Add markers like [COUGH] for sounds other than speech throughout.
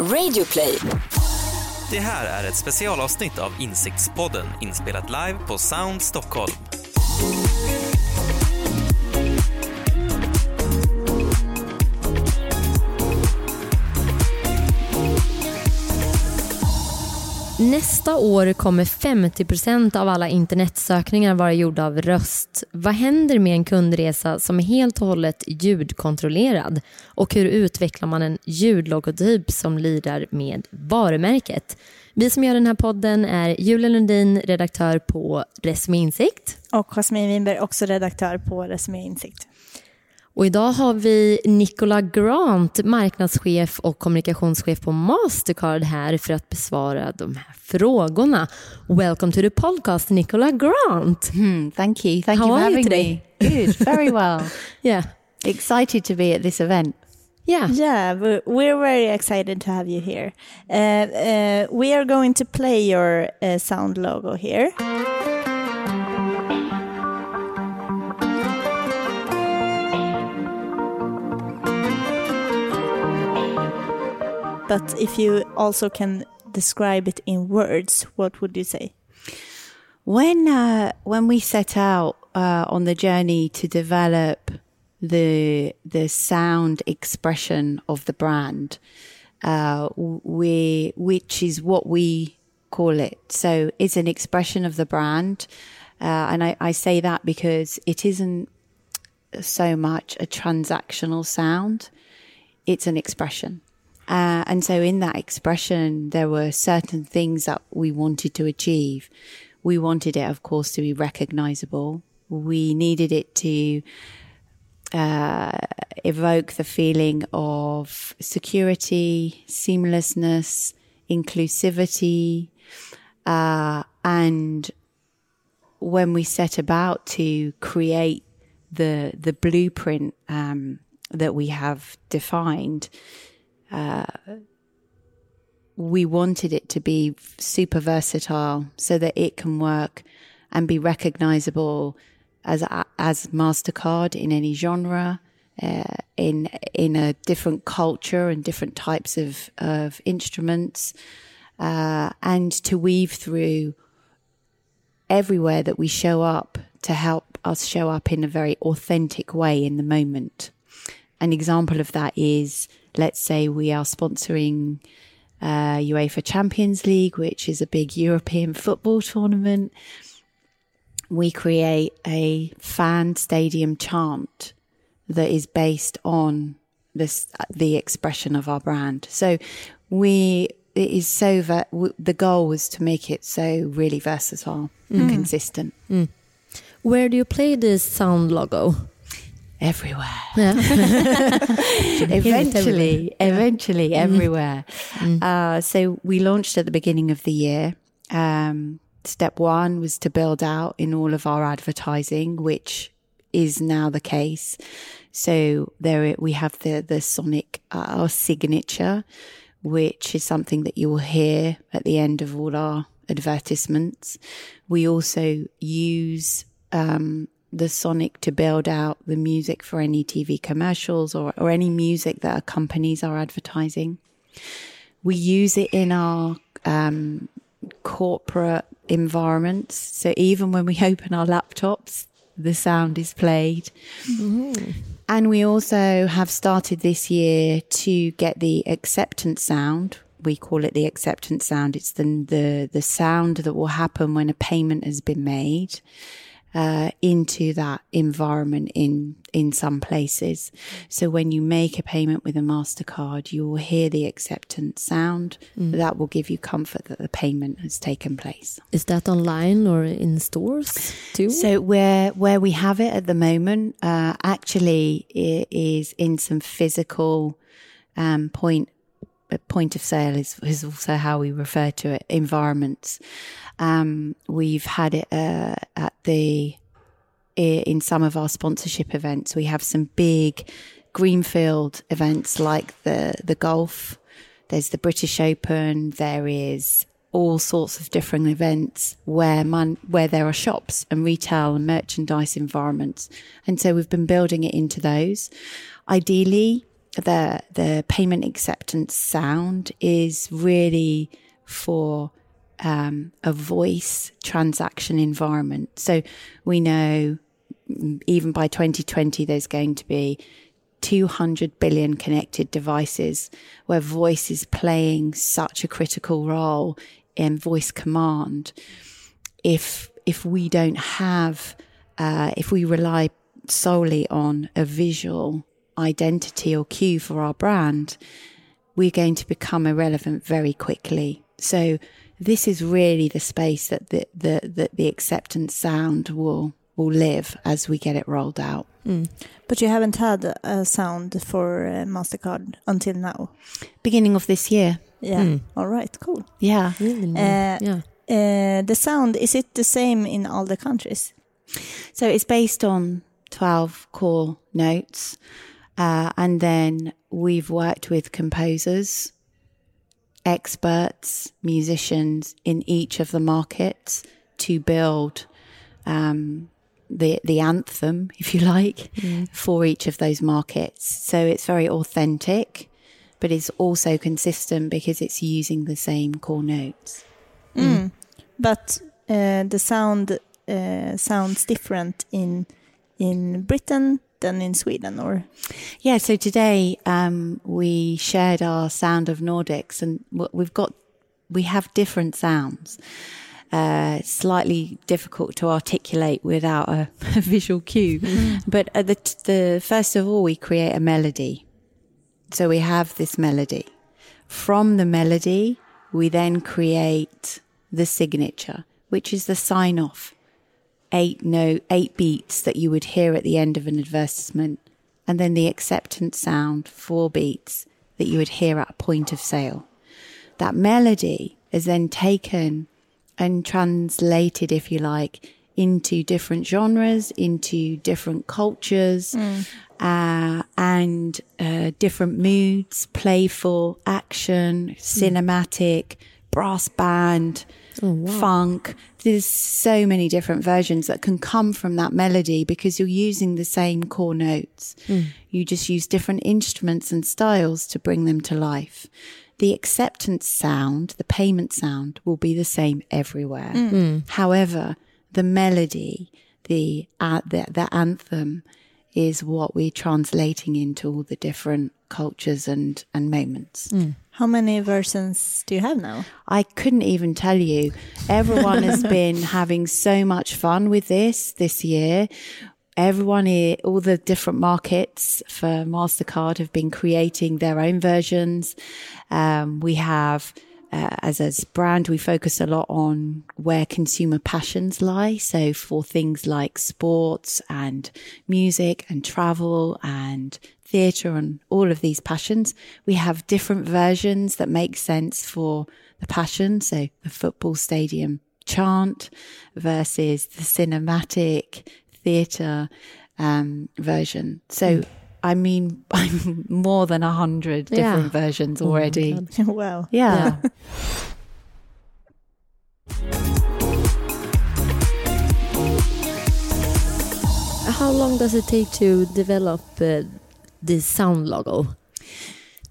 Radioplay. Det här är ett specialavsnitt av Insiktspodden inspelat live på Sound Stockholm. Nästa år kommer 50% av alla internetsökningar vara gjorda av röst. Vad händer med en kundresa som är helt och hållet ljudkontrollerad? Och hur utvecklar man en ljudlogotyp som lirar med varumärket? Vi som gör den här podden är Julia Lundin, redaktör på Resumé Insikt. Och Jasmine Winberg, också redaktör på Resumé Insikt. Och idag har vi Nicola Grant, marknadschef och kommunikationschef på Mastercard här för att besvara de här frågorna. Welcome to the podcast, Nicola Grant. Hmm, thank you. Thank How you for are you having today? me. Good, very [LAUGHS] well. Yeah. Excited to be at this event. Yeah. Yeah, we- we're very excited to have you here. Uh, uh, we are going to play your uh, sound logo here. But if you also can describe it in words, what would you say? When uh, when we set out uh, on the journey to develop the the sound expression of the brand, uh, we which is what we call it. So it's an expression of the brand, uh, and I, I say that because it isn't so much a transactional sound; it's an expression. Uh, and so in that expression, there were certain things that we wanted to achieve. We wanted it, of course, to be recognizable. We needed it to uh, evoke the feeling of security, seamlessness, inclusivity, uh, and when we set about to create the the blueprint um, that we have defined, we wanted it to be super versatile so that it can work and be recognizable as as Mastercard in any genre, uh, in in a different culture and different types of of instruments, uh, and to weave through everywhere that we show up to help us show up in a very authentic way in the moment. An example of that is, let's say we are sponsoring uh, UEFA Champions League, which is a big European football tournament. We create a fan stadium chant that is based on this, the expression of our brand. So we, it is so, ver- w- the goal was to make it so really versatile and consistent Where do you play this sound logo? Everywhere. Yeah. [LAUGHS] eventually, eventually everywhere. Uh, so we launched at the beginning of the year. Um, step one was to build out in all of our advertising, which is now the case. So there we have the the sonic uh, our signature, which is something that you will hear at the end of all our advertisements. We also use um, the sonic to build out the music for any TV commercials or, or any music that accompanies our advertising. We use it in our um, corporate environments. So even when we [LAUGHS] open our laptops, the sound is played. And we also have started this year to get the acceptance sound. We call it the acceptance sound. It's the the, the sound that will happen when a payment has been made uh, into that environment in in some places. So when you make a payment with a Mastercard, you will hear the acceptance sound. That will give you comfort that the payment has taken place. Is that online or in stores too? So where where we have it at the moment, uh, actually, it is in some physical um, point point of sale is, is also how we refer to it environments. Um, we've had it uh, at the in some of our sponsorship events. We have some big greenfield events like the the golf. There's the British Open. There is all sorts of different events where man, where there are shops and retail and merchandise environments. And so we've been building it into those. Ideally, the the payment acceptance sound is really for um, a voice transaction environment. So we know even by 2020, there's going to be 200 billion connected devices where voice is playing such a critical role in voice command. If, if we don't have, uh, if we rely solely on a visual identity or cue for our brand, we're going to become irrelevant very quickly. So this is really the space that the, the, the, the acceptance sound will will live as we get it rolled out. Mm. But you haven't had a sound for uh, Mastercard until now. Beginning of this year. Yeah. Mm. All right. Cool. Yeah. Really uh, yeah. Uh, the sound is it the same in all the countries? So it's based on twelve core notes, uh, and then we've worked with composers experts, musicians in each of the markets to build um, the the anthem, [LAUGHS] if you like, mm. for each of those markets. So it's very authentic, but it's also consistent because it's using the same core notes. Mm. Mm. But uh, the sound uh, sounds different in in Britain than in Sweden, or? Yeah, so today um, we shared our sound of Nordics, and we've got we have different sounds. Uh, slightly difficult to articulate without a, a [LAUGHS] visual cue, mm. but the, the first of all, we create a melody. So we have this melody. From the melody, we then create the signature, which is the sign off eight note, eight beats that you would hear at the end of an advertisement, and then the acceptance sound, four beats that you would hear at a point of sale. That melody is then taken and translated, if you like, into different genres, into different cultures, mm. uh, and uh, different moods, playful, action, cinematic, brass band, oh, wow. funk. There's so many different versions that can come from that melody because you're using the same core notes. Mm. You just use different instruments and styles to bring them to life. The acceptance sound, the payment sound will be the same everywhere. Mm. However, the melody, the, uh, the, the anthem is what we're translating into all the different cultures and, and moments. Mm. How many versions do you have now? I couldn't even tell you. Everyone has [LAUGHS] been having so much fun with this this year. Everyone here, all the different markets for MasterCard have been creating their own versions. Um, we have uh, as a brand, we focus a lot on where consumer passions lie. So for things like sports and music and travel and theatre and all of these passions. We have different versions that make sense for the passion. So the football stadium chant versus the cinematic theatre um, version. So, mm. I mean, [LAUGHS] I'm more than a hundred different yeah. versions oh already. Oh [LAUGHS] wow. Yeah. yeah. How long does it take to develop uh, the sound logo?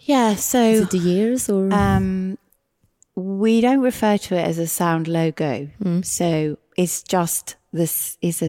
Yeah, so is it years or? Um, we don't refer to it as a sound logo, mm. so it's just this is a.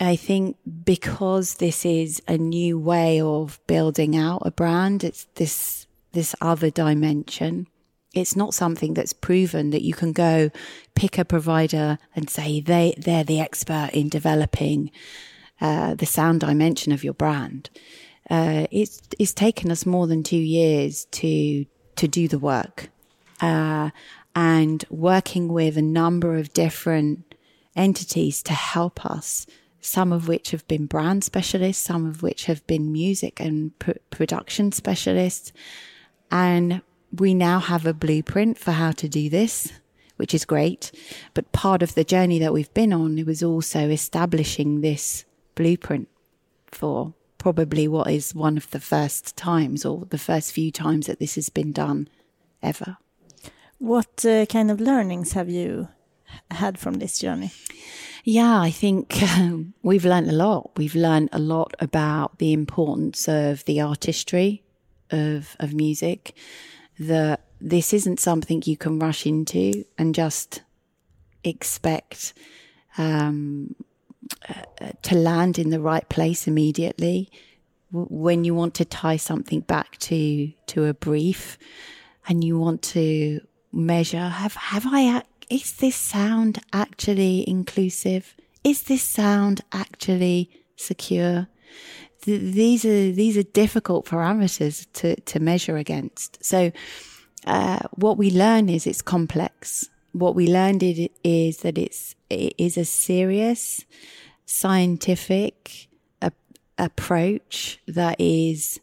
I think because this is a new way of building out a brand, it's this this other dimension. It's not something that's proven that you can go pick a provider and say they they're the expert in developing uh, the sound dimension of your brand. Uh, it's it's taken us more than two years to to do the work, uh, and working with a number of different entities to help us some of which have been brand specialists, some of which have been music and pr- production specialists. And we now have a blueprint for how to do this, which is great. But part of the journey that we've been on was also establishing this blueprint for probably what is one of the first times or the first few times that this has been done ever. What uh, kind of learnings have you had from this journey? Yeah, I think um, we've learned a lot. We've learned a lot about the importance of the artistry of of music. That this isn't something you can rush into and just expect um, uh, to land in the right place immediately. when you want to tie something back to to a brief, and you want to measure have have I is this sound actually inclusive? Is this sound actually secure? Th- these are these are difficult parameters to to measure against. So, uh, what we learn is it's complex. What we learned is that it's it is a serious, scientific a- approach that is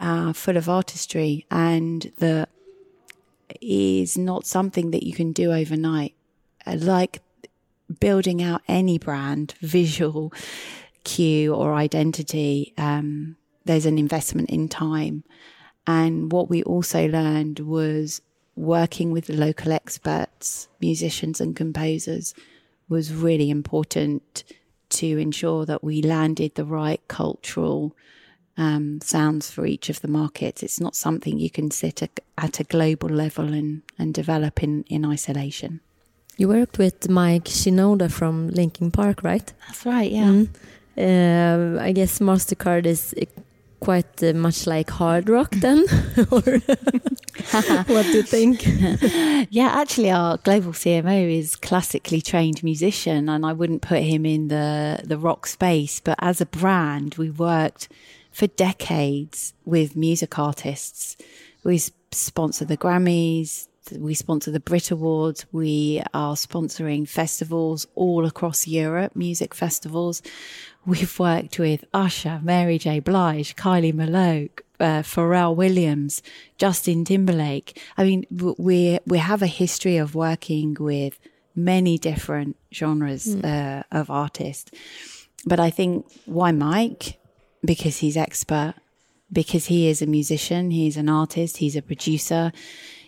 uh, full of artistry and the is not something that you can do overnight. Uh, like building out any brand, [LAUGHS] visual cue or identity, um, there's an investment in time. And what we also learned was working with local experts, musicians and composers was really important to ensure that we landed the right cultural um, sounds for each of the markets. It's not something you can sit a, at a global level and, and develop in, in isolation. You worked with Mike Shinoda from Linkin Park, right? That's right, yeah. Mm. Uh, I guess MasterCard is quite uh, much like hard rock then [LAUGHS] or [LAUGHS] what do you think [LAUGHS] yeah actually our global cmo is classically trained musician and i wouldn't put him in the the rock space but as a brand we worked for decades with music artists. We sponsor the Grammys, we sponsor the Brit Awards, we are sponsoring festivals all across Europe, music festivals. We've worked with Usher, Mary J. Blige, Kylie Minogue, uh, Pharrell Williams, Justin Timberlake. I mean, we we have a history of working with many different genres mm. uh, of artists. But I think why Mike? Because he's expert, because he is a musician, he's an artist, he's a producer.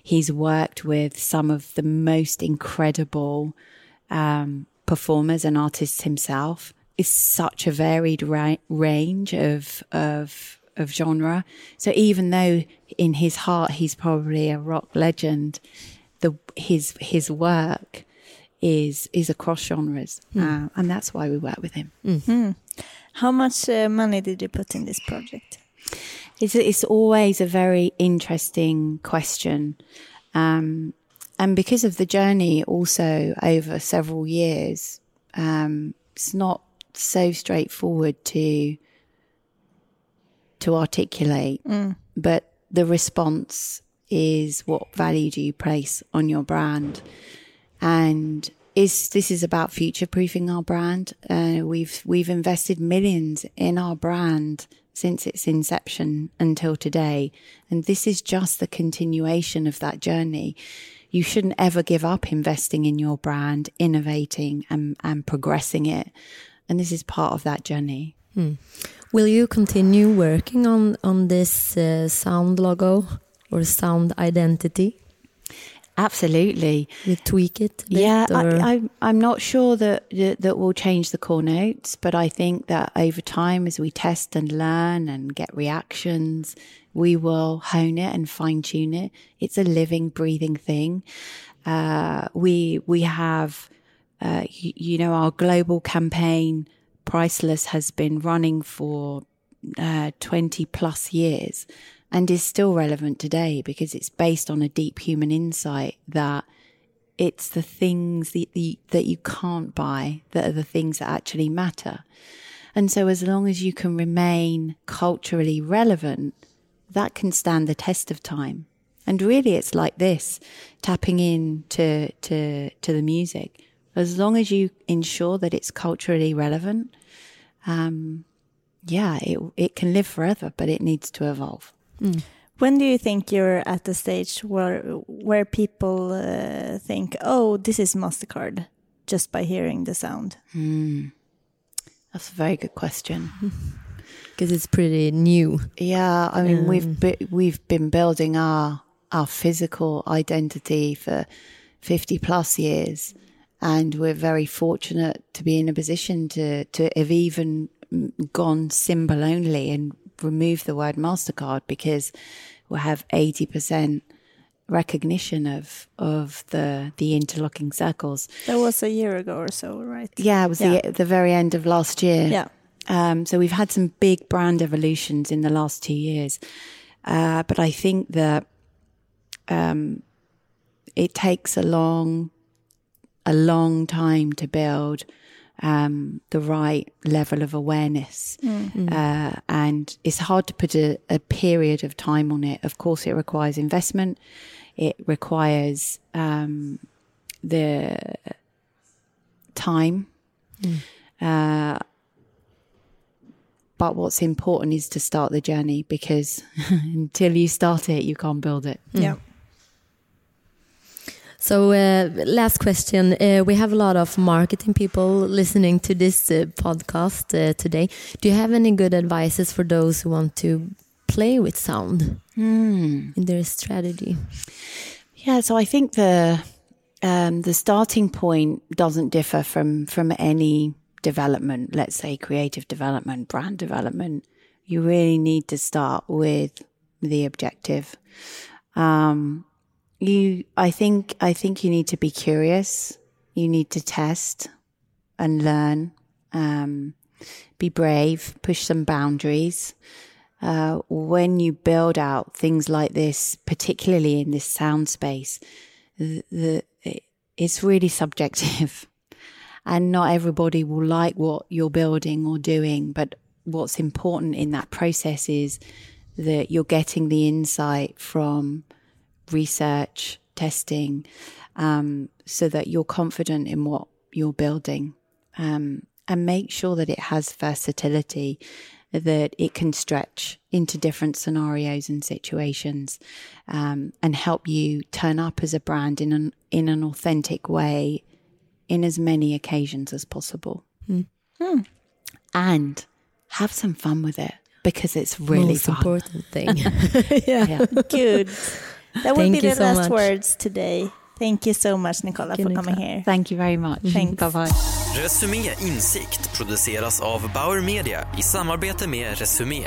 He's worked with some of the most incredible um, performers and artists himself. It's such a varied ra- range of of of genre. So even though in his heart he's probably a rock legend, the his his work is is across genres, mm. uh, and that's why we work with him. Mm-hmm. How much uh, money did you put in this project? It's, it's always a very interesting question. Um, and because of the journey also over several years, um, it's not so straightforward to to articulate, mm. but the response is what value do you place on your brand? And is this is about future proofing our brand. Uh, we've we've invested millions in our brand since its inception until today, and this is just the continuation of that journey. You shouldn't ever give up investing in your brand, innovating and, and progressing it, and this is part of that journey. Hmm. Will you continue working on on this uh, sound logo or sound identity? Absolutely. You tweak it. yeah, I, am not sure that, that that will change the core notes, but I think that over time, as we test and learn and get reactions, we will hone it and fine tune it. It's a living, breathing thing. Uh, we we have, uh, you, you, know, our global campaign, Priceless, has been running for uh, 20 plus years and is still relevant today because it's based on a deep human insight that it's the things that, the, that you can't buy that are the things that actually matter. And so, as long as you can remain culturally relevant, that can stand the test of time. And really, it's like this tapping in to, to, to the music. as long as you ensure that it's culturally relevant, um, yeah, it it can live forever, but it needs to evolve. Mm. When do you think you're at the stage where where people uh, think, "Oh, this is Mastercard," just by hearing the sound? Hmm. That's a very good question. [LAUGHS] Because it's pretty new. Yeah, I mean we've be, we've been building our our physical identity for fifty plus years, and we're very fortunate to be in a position to to have even gone symbol only and remove the word Mastercard because we'll have eighty percent recognition of of the the interlocking circles. That was a year ago or so, right? Yeah, it was Yeah. the the very end of last year. Yeah. Um, so we've had some big brand evolutions in the last two years, uh, but I think that um, it takes a long, a long time to build um, the right level of awareness, uh, and it's hard to put a, a period of time on it. Of course, it requires investment. It requires um, the time. Uh, but what's important is to start the journey because [LAUGHS] until you start it, you can't build it. Yeah. So, uh, last question. Uh, we have a lot of marketing people listening to this uh, podcast uh, today. Do you have any good advices for those who want to play with sound in their strategy? Yeah, so I think the um, the starting point doesn't differ from from any development. Let's say creative development, brand development. You really need to start with the objective. Um, you, I think, I think you need to be curious. You need to test and learn. Um, be brave. Push some boundaries. Uh, when you build out things like this, particularly in this sound space, the, the it's really subjective, [LAUGHS] and not everybody will like what you're building or doing. But what's important in that process is that you're getting the insight from research, testing, um, so that you're confident in what you're building, um, and make sure that it has versatility that it can stretch into different scenarios and situations um, and help you turn up as a brand in an in an authentic way in as many occasions as possible and have some fun with it because it's really Most fun. important thing. [LAUGHS] [LAUGHS] Yeah. Good. That would Thank be the so last much. words today. Thank you so much, Nicola, you, for coming Nicola. here. Thank you very much. Thanks. Bye bye. Resumé Insikt produceras av Bauer Media i samarbete med Resumé.